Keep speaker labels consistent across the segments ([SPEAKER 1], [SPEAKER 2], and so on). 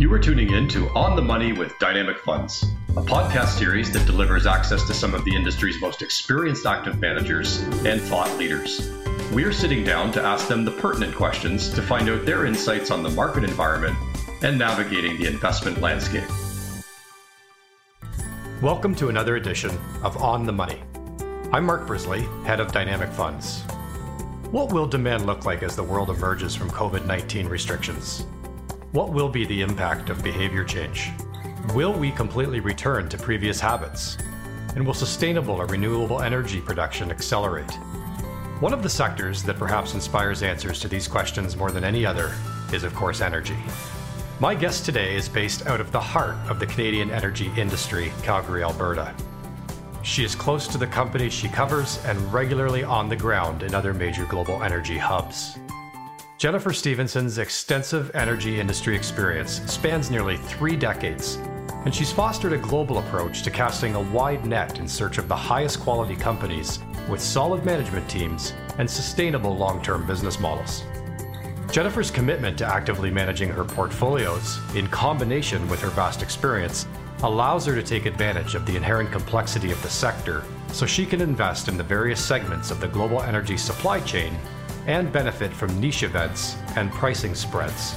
[SPEAKER 1] You are tuning in to On the Money with Dynamic Funds, a podcast series that delivers access to some of the industry's most experienced active managers and thought leaders. We are sitting down to ask them the pertinent questions to find out their insights on the market environment and navigating the investment landscape.
[SPEAKER 2] Welcome to another edition of On the Money. I'm Mark Brisley, head of Dynamic Funds. What will demand look like as the world emerges from COVID 19 restrictions? What will be the impact of behavior change? Will we completely return to previous habits? And will sustainable or renewable energy production accelerate? One of the sectors that perhaps inspires answers to these questions more than any other is, of course, energy. My guest today is based out of the heart of the Canadian energy industry, Calgary, Alberta. She is close to the companies she covers and regularly on the ground in other major global energy hubs. Jennifer Stevenson's extensive energy industry experience spans nearly three decades, and she's fostered a global approach to casting a wide net in search of the highest quality companies with solid management teams and sustainable long term business models. Jennifer's commitment to actively managing her portfolios, in combination with her vast experience, allows her to take advantage of the inherent complexity of the sector so she can invest in the various segments of the global energy supply chain and benefit from niche events and pricing spreads.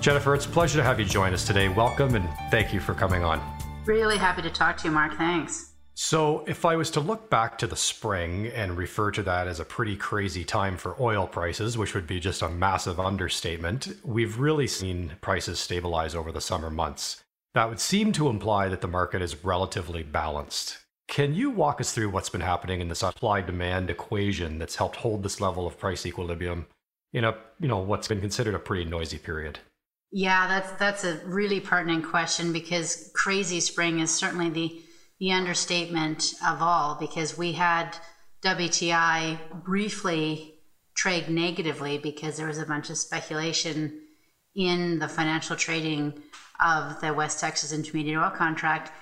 [SPEAKER 2] Jennifer, it's a pleasure to have you join us today. Welcome and thank you for coming on.
[SPEAKER 3] Really happy to talk to you, Mark. Thanks.
[SPEAKER 2] So, if I was to look back to the spring and refer to that as a pretty crazy time for oil prices, which would be just a massive understatement, we've really seen prices stabilize over the summer months. That would seem to imply that the market is relatively balanced. Can you walk us through what's been happening in the supply demand equation that's helped hold this level of price equilibrium in a, you know, what's been considered a pretty noisy period?
[SPEAKER 3] Yeah, that's that's a really pertinent question because crazy spring is certainly the the understatement of all because we had WTI briefly trade negatively because there was a bunch of speculation in the financial trading of the West Texas Intermediate Oil contract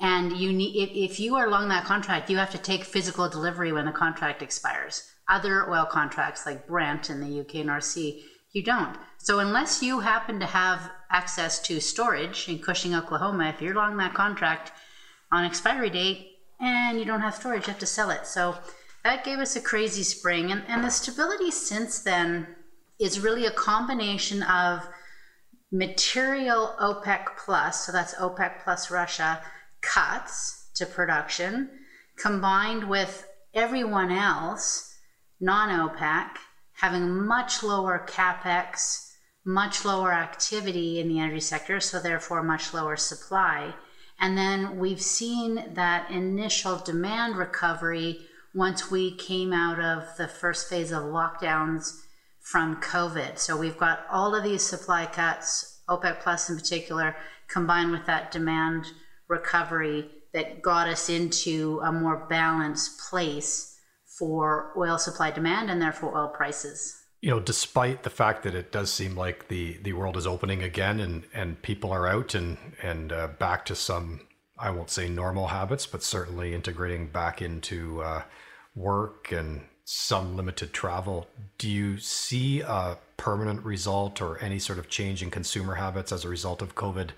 [SPEAKER 3] and you need if, if you are along that contract you have to take physical delivery when the contract expires. Other oil contracts like brent in the uk north sea you don't. So unless you happen to have access to storage in cushing oklahoma if you're along that contract on expiry date and you don't have storage you have to sell it. So that gave us a crazy spring. And, and the stability since then is really a combination of material opec plus so that's opec plus russia cuts to production combined with everyone else, non OPEC, having much lower capex, much lower activity in the energy sector, so therefore much lower supply. And then we've seen that initial demand recovery once we came out of the first phase of lockdowns from COVID. So we've got all of these supply cuts, OPEC Plus in particular, combined with that demand recovery that got us into a more balanced place for oil supply demand and therefore oil prices.
[SPEAKER 2] You know, despite the fact that it does seem like the, the world is opening again and, and people are out and, and uh, back to some, I won't say normal habits, but certainly integrating back into uh, work and some limited travel. Do you see a permanent result or any sort of change in consumer habits as a result of COVID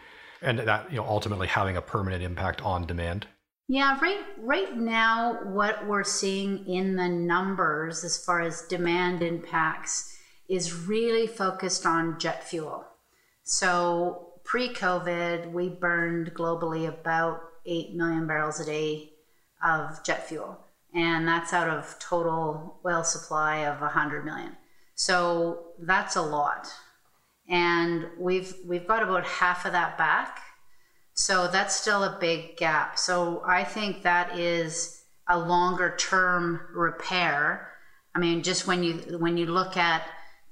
[SPEAKER 2] and that you know ultimately having a permanent impact on demand?
[SPEAKER 3] Yeah right right now what we're seeing in the numbers as far as demand impacts is really focused on jet fuel. So pre-covid we burned globally about 8 million barrels a day of jet fuel and that's out of total oil supply of 100 million. So that's a lot and we've we've got about half of that back. So that's still a big gap. So I think that is a longer term repair. I mean, just when you when you look at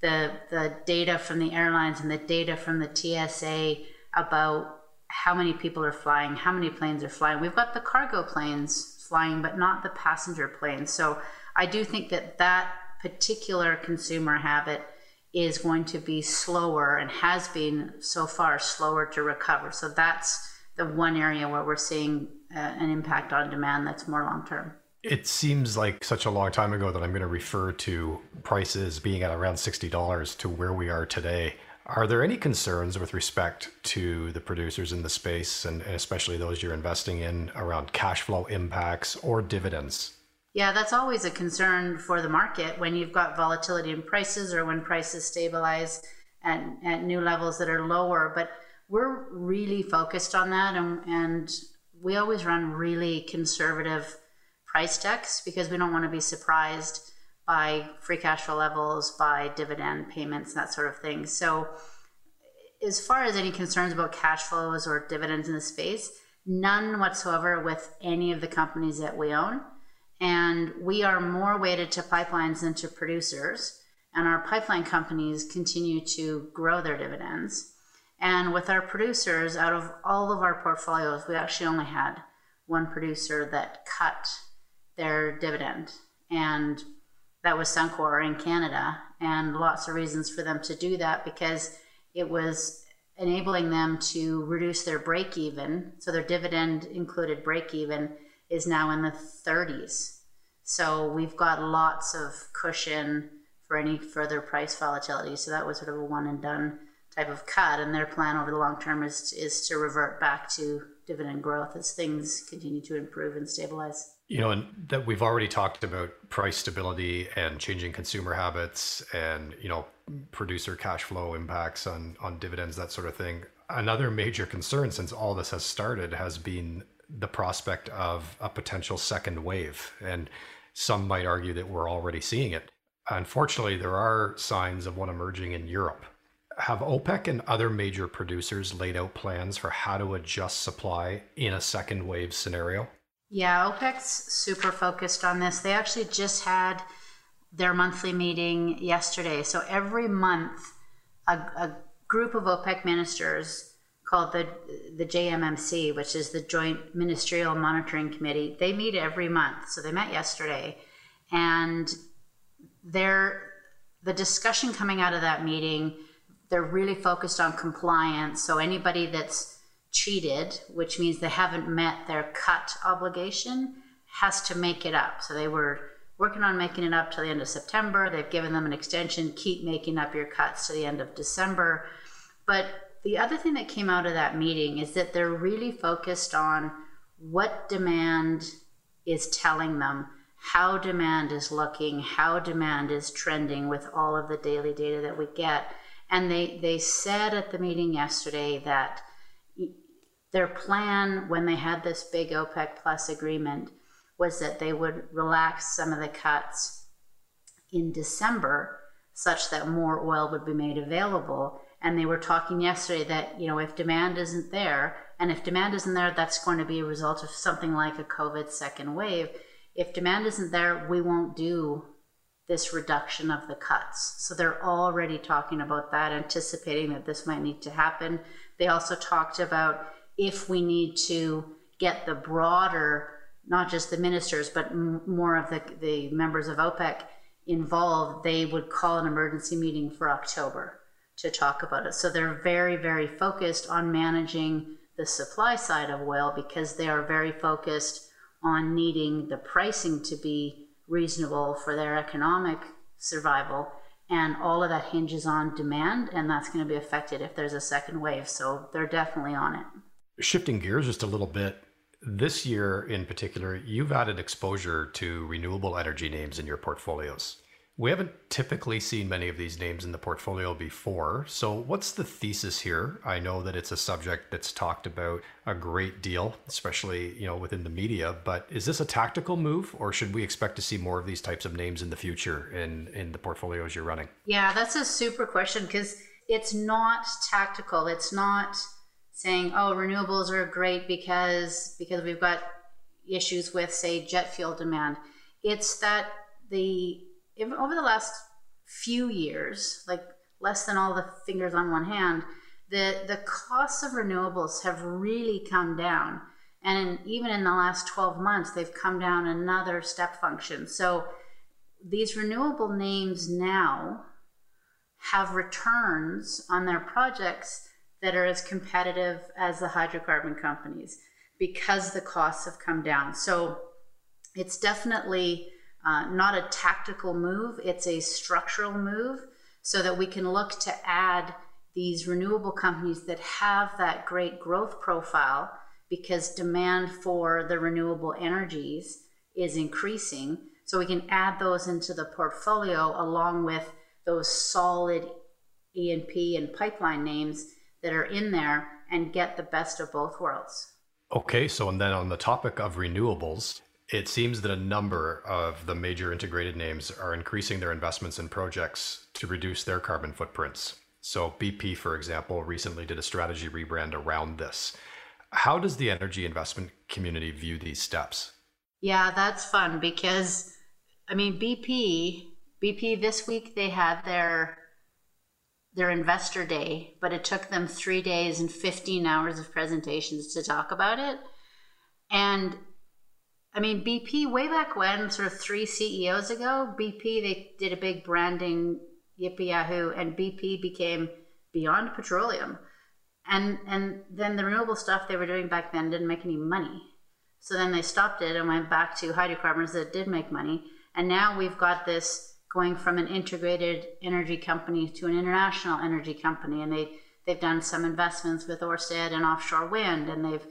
[SPEAKER 3] the the data from the airlines and the data from the TSA about how many people are flying, how many planes are flying. We've got the cargo planes flying, but not the passenger planes. So I do think that that particular consumer habit is going to be slower and has been so far slower to recover. So that's the one area where we're seeing uh, an impact on demand that's more long term.
[SPEAKER 2] It seems like such a long time ago that I'm going to refer to prices being at around $60 to where we are today. Are there any concerns with respect to the producers in the space, and especially those you're investing in, around cash flow impacts or dividends?
[SPEAKER 3] Yeah, that's always a concern for the market when you've got volatility in prices or when prices stabilize at, at new levels that are lower. But we're really focused on that, and, and we always run really conservative price decks because we don't want to be surprised by free cash flow levels, by dividend payments, that sort of thing. So, as far as any concerns about cash flows or dividends in the space, none whatsoever with any of the companies that we own. And we are more weighted to pipelines than to producers. And our pipeline companies continue to grow their dividends. And with our producers, out of all of our portfolios, we actually only had one producer that cut their dividend. And that was Suncor in Canada, and lots of reasons for them to do that because it was enabling them to reduce their break even. So their dividend included break even is now in the 30s. So we've got lots of cushion for any further price volatility. So that was sort of a one and done type of cut, and their plan over the long term is is to revert back to dividend growth as things continue to improve and stabilize.
[SPEAKER 2] You know, and that we've already talked about price stability and changing consumer habits and, you know, producer cash flow impacts on on dividends, that sort of thing. Another major concern since all this has started has been the prospect of a potential second wave. And some might argue that we're already seeing it. Unfortunately, there are signs of one emerging in Europe have OPEC and other major producers laid out plans for how to adjust supply in a second wave scenario?
[SPEAKER 3] Yeah, OPEC's super focused on this. They actually just had their monthly meeting yesterday. So every month, a, a group of OPEC ministers called the the JMMC, which is the Joint Ministerial Monitoring Committee, they meet every month. So they met yesterday, and they're the discussion coming out of that meeting they're really focused on compliance. So anybody that's cheated, which means they haven't met their cut obligation, has to make it up. So they were working on making it up to the end of September. They've given them an extension, keep making up your cuts to the end of December. But the other thing that came out of that meeting is that they're really focused on what demand is telling them, how demand is looking, how demand is trending with all of the daily data that we get and they, they said at the meeting yesterday that their plan when they had this big OPEC plus agreement was that they would relax some of the cuts in December such that more oil would be made available. And they were talking yesterday that, you know, if demand isn't there, and if demand isn't there, that's going to be a result of something like a COVID second wave. If demand isn't there, we won't do this reduction of the cuts. So they're already talking about that, anticipating that this might need to happen. They also talked about if we need to get the broader, not just the ministers, but more of the, the members of OPEC involved, they would call an emergency meeting for October to talk about it. So they're very, very focused on managing the supply side of oil because they are very focused on needing the pricing to be reasonable for their economic survival. And all of that hinges on demand, and that's going to be affected if there's a second wave. So they're definitely on it.
[SPEAKER 2] Shifting gears just a little bit, this year in particular, you've added exposure to renewable energy names in your portfolios. We haven't typically seen many of these names in the portfolio before. So, what's the thesis here? I know that it's a subject that's talked about a great deal, especially you know within the media. But is this a tactical move, or should we expect to see more of these types of names in the future in in the portfolios you're running?
[SPEAKER 3] Yeah, that's a super question because it's not tactical. It's not saying, "Oh, renewables are great because because we've got issues with, say, jet fuel demand." It's that the over the last few years, like less than all the fingers on one hand, the the costs of renewables have really come down, and even in the last 12 months, they've come down another step function. So these renewable names now have returns on their projects that are as competitive as the hydrocarbon companies because the costs have come down. So it's definitely uh, not a tactical move, it's a structural move so that we can look to add these renewable companies that have that great growth profile because demand for the renewable energies is increasing. So we can add those into the portfolio along with those solid E&P and pipeline names that are in there and get the best of both worlds.
[SPEAKER 2] Okay, so and then on the topic of renewables, it seems that a number of the major integrated names are increasing their investments in projects to reduce their carbon footprints. So, BP, for example, recently did a strategy rebrand around this. How does the energy investment community view these steps?
[SPEAKER 3] Yeah, that's fun because, I mean, BP, BP this week they had their their investor day, but it took them three days and 15 hours of presentations to talk about it. And I mean, BP, way back when, sort of three CEOs ago, BP, they did a big branding yippee yahoo, and BP became Beyond Petroleum. And, and then the renewable stuff they were doing back then didn't make any money. So then they stopped it and went back to hydrocarbons that did make money. And now we've got this going from an integrated energy company to an international energy company, and they they've done some investments with Orsted and offshore wind, and they've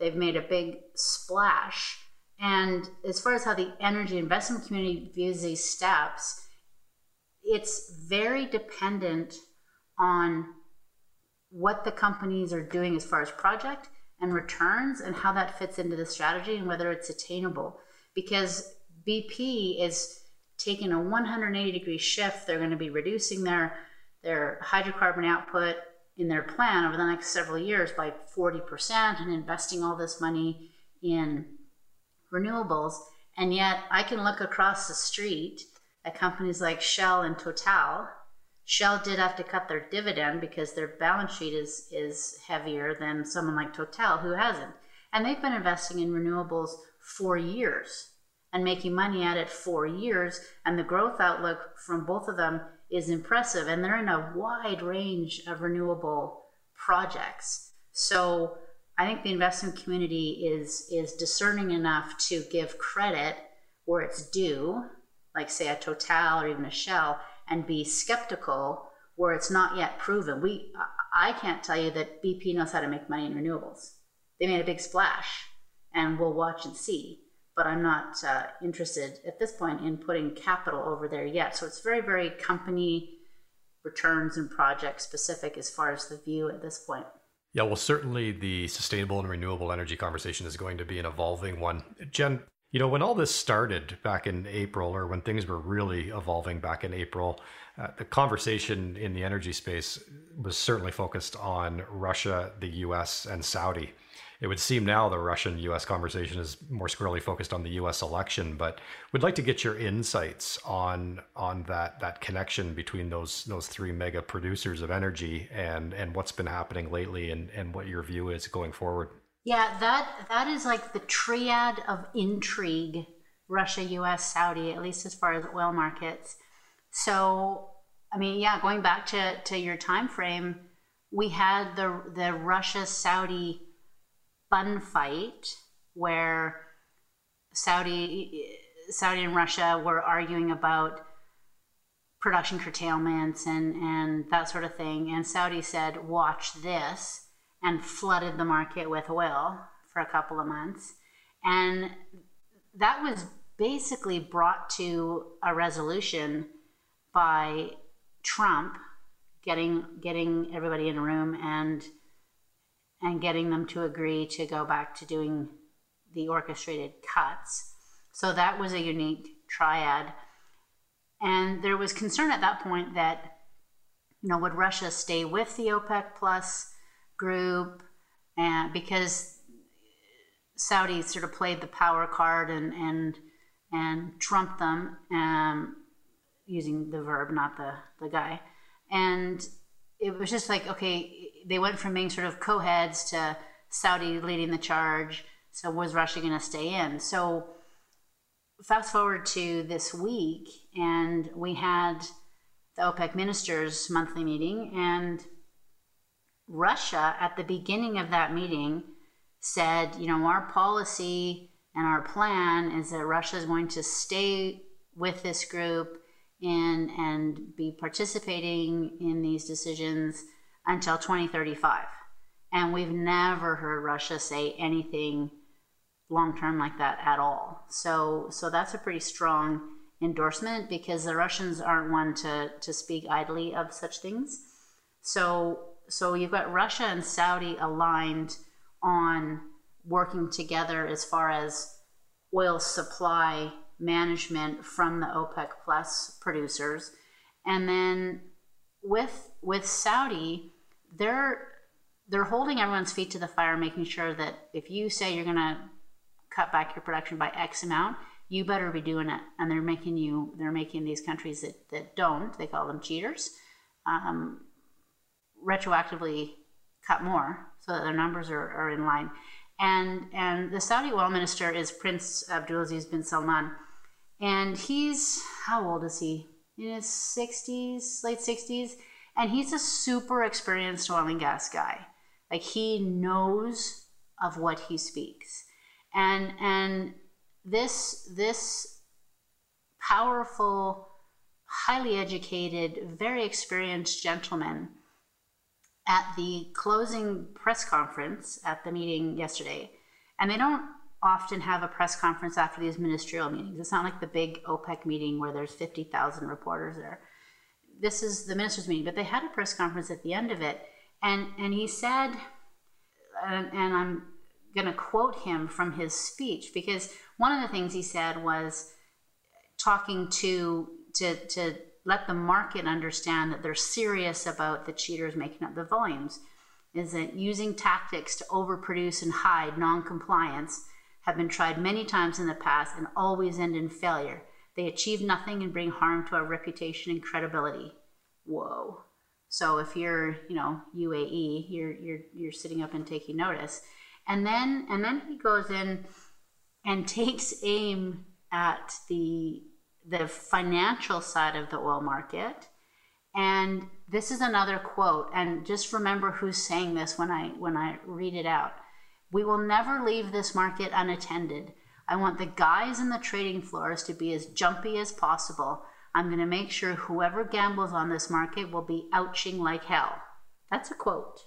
[SPEAKER 3] they've made a big splash. And as far as how the energy investment community views these steps, it's very dependent on what the companies are doing as far as project and returns and how that fits into the strategy and whether it's attainable. Because BP is taking a 180 degree shift. They're going to be reducing their their hydrocarbon output in their plan over the next several years by 40% and investing all this money in renewables. And yet I can look across the street at companies like Shell and Total. Shell did have to cut their dividend because their balance sheet is is heavier than someone like Total who hasn't. And they've been investing in renewables for years and making money at it for years. And the growth outlook from both of them is impressive. And they're in a wide range of renewable projects. So I think the investment community is is discerning enough to give credit where it's due, like say a Total or even a Shell, and be skeptical where it's not yet proven. We I can't tell you that BP knows how to make money in renewables. They made a big splash, and we'll watch and see but I'm not uh, interested at this point in putting capital over there yet. So it's very, very company returns and project specific as far as the view at this point.
[SPEAKER 2] Yeah, well, certainly the sustainable and renewable energy conversation is going to be an evolving one. Jen, you know, when all this started back in April, or when things were really evolving back in April, uh, the conversation in the energy space was certainly focused on Russia, the US, and Saudi it would seem now the Russian US conversation is more squarely focused on the US election, but we'd like to get your insights on on that that connection between those those three mega producers of energy and and what's been happening lately and and what your view is going forward.
[SPEAKER 3] Yeah, that that is like the triad of intrigue, Russia, US, Saudi, at least as far as oil markets. So, I mean, yeah, going back to to your time frame, we had the the Russia Saudi fun fight where Saudi Saudi and Russia were arguing about production curtailments and, and that sort of thing. And Saudi said, watch this, and flooded the market with oil for a couple of months. And that was basically brought to a resolution by Trump getting getting everybody in a room and and getting them to agree to go back to doing the orchestrated cuts. So that was a unique triad. And there was concern at that point that, you know, would Russia stay with the OPEC plus group? And because Saudi sort of played the power card and and and trumped them, um, using the verb, not the the guy. And it was just like, okay, they went from being sort of co-heads to Saudi leading the charge. So was Russia going to stay in? So fast forward to this week, and we had the OPEC ministers' monthly meeting, and Russia at the beginning of that meeting said, you know, our policy and our plan is that Russia is going to stay with this group in and be participating in these decisions until 2035. And we've never heard Russia say anything long term like that at all. So, so that's a pretty strong endorsement because the Russians aren't one to, to speak idly of such things. So, so you've got Russia and Saudi aligned on working together as far as oil supply management from the OPEC plus producers. And then with with Saudi, they're they're holding everyone's feet to the fire, making sure that if you say you're going to cut back your production by X amount, you better be doing it. And they're making you they're making these countries that, that don't, they call them cheaters, um, retroactively cut more so that their numbers are, are in line. And and the Saudi oil minister is Prince Abdulaziz bin Salman and he's how old is he? In his 60s, late 60s, and he's a super experienced oil and gas guy. Like he knows of what he speaks. And and this this powerful, highly educated, very experienced gentleman at the closing press conference at the meeting yesterday, and they don't often have a press conference after these ministerial meetings. It's not like the big OPEC meeting where there's 50,000 reporters there. This is the ministers' meeting, but they had a press conference at the end of it, and and he said, and, and I'm going to quote him from his speech because one of the things he said was talking to to to let the market understand that they're serious about the cheaters making up the volumes is that using tactics to overproduce and hide non-compliance have been tried many times in the past and always end in failure. They achieve nothing and bring harm to our reputation and credibility. Whoa. So if you're, you know, UAE, you're you're you're sitting up and taking notice. And then and then he goes in and takes aim at the the financial side of the oil market. And this is another quote and just remember who's saying this when I when I read it out. We will never leave this market unattended. I want the guys in the trading floors to be as jumpy as possible. I'm going to make sure whoever gambles on this market will be ouching like hell. That's a quote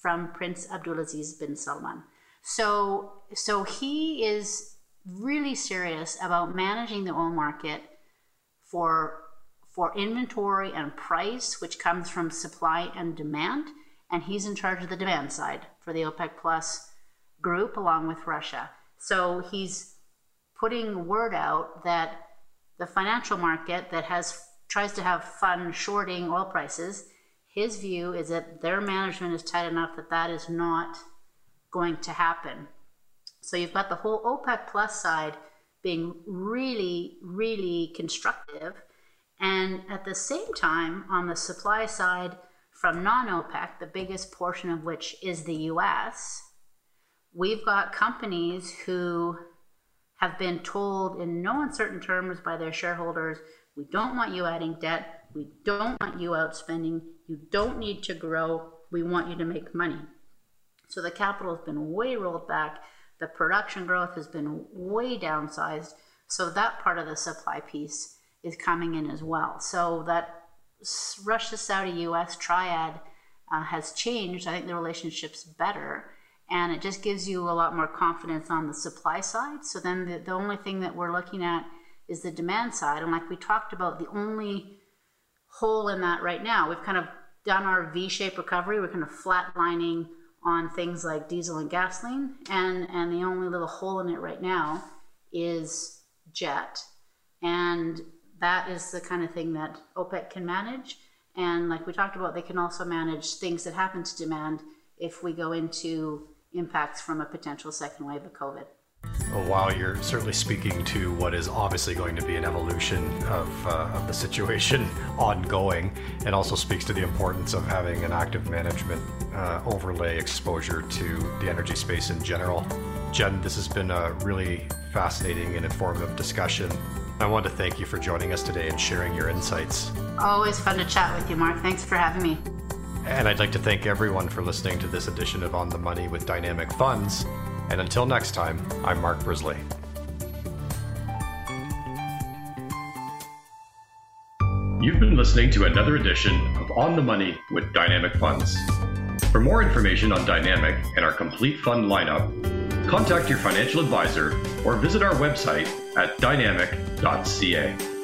[SPEAKER 3] from Prince Abdulaziz bin Salman. So, so he is really serious about managing the oil market for for inventory and price, which comes from supply and demand, and he's in charge of the demand side for the OPEC Plus group along with Russia. So he's putting word out that the financial market that has tries to have fun shorting oil prices, his view is that their management is tight enough that that is not going to happen. So you've got the whole OPEC plus side being really, really constructive. And at the same time, on the supply side, from non OPEC, the biggest portion of which is the US, we've got companies who have been told in no uncertain terms by their shareholders we don't want you adding debt, we don't want you outspending, you don't need to grow, we want you to make money. So the capital has been way rolled back, the production growth has been way downsized. So that part of the supply piece is coming in as well. So that Russia, Saudi, US triad uh, has changed. I think the relationship's better and it just gives you a lot more confidence on the supply side. So then the, the only thing that we're looking at is the demand side. And like we talked about, the only hole in that right now, we've kind of done our V-shaped recovery. We're kind of flatlining on things like diesel and gasoline, and and the only little hole in it right now is jet, and that is the kind of thing that OPEC can manage. And like we talked about, they can also manage things that happen to demand if we go into impacts from a potential second wave of COVID.
[SPEAKER 2] Well, while you're certainly speaking to what is obviously going to be an evolution of, uh, of the situation ongoing, and also speaks to the importance of having an active management uh, overlay exposure to the energy space in general. Jen, this has been a really fascinating and informative discussion. I want to thank you for joining us today and sharing your insights.
[SPEAKER 3] Always fun to chat with you, Mark. Thanks for having me.
[SPEAKER 2] And I'd like to thank everyone for listening to this edition of On the Money with Dynamic Funds. And until next time, I'm Mark Brisley.
[SPEAKER 1] You've been listening to another edition of On the Money with Dynamic Funds. For more information on Dynamic and our complete fund lineup, contact your financial advisor or visit our website at dynamic.ca.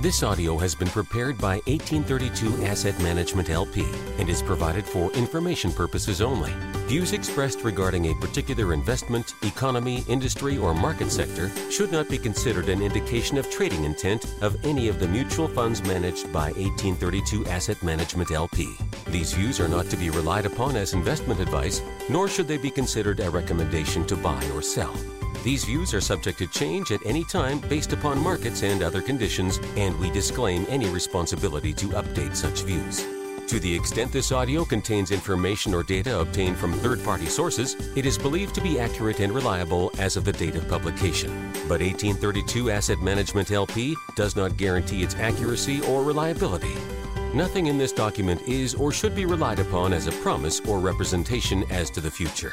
[SPEAKER 4] This audio has been prepared by 1832 Asset Management LP and is provided for information purposes only. Views expressed regarding a particular investment, economy, industry, or market sector should not be considered an indication of trading intent of any of the mutual funds managed by 1832 Asset Management LP. These views are not to be relied upon as investment advice, nor should they be considered a recommendation to buy or sell. These views are subject to change at any time based upon markets and other conditions, and we disclaim any responsibility to update such views. To the extent this audio contains information or data obtained from third party sources, it is believed to be accurate and reliable as of the date of publication. But 1832 Asset Management LP does not guarantee its accuracy or reliability. Nothing in this document is or should be relied upon as a promise or representation as to the future.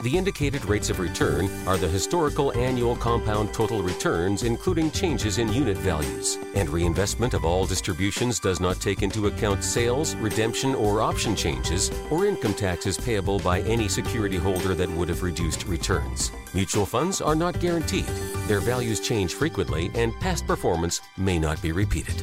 [SPEAKER 4] The indicated rates of return are the historical annual compound total returns, including changes in unit values. And reinvestment of all distributions does not take into account sales, redemption, or option changes, or income taxes payable by any security holder that would have reduced returns. Mutual funds are not guaranteed. Their values change frequently, and past performance may not be repeated.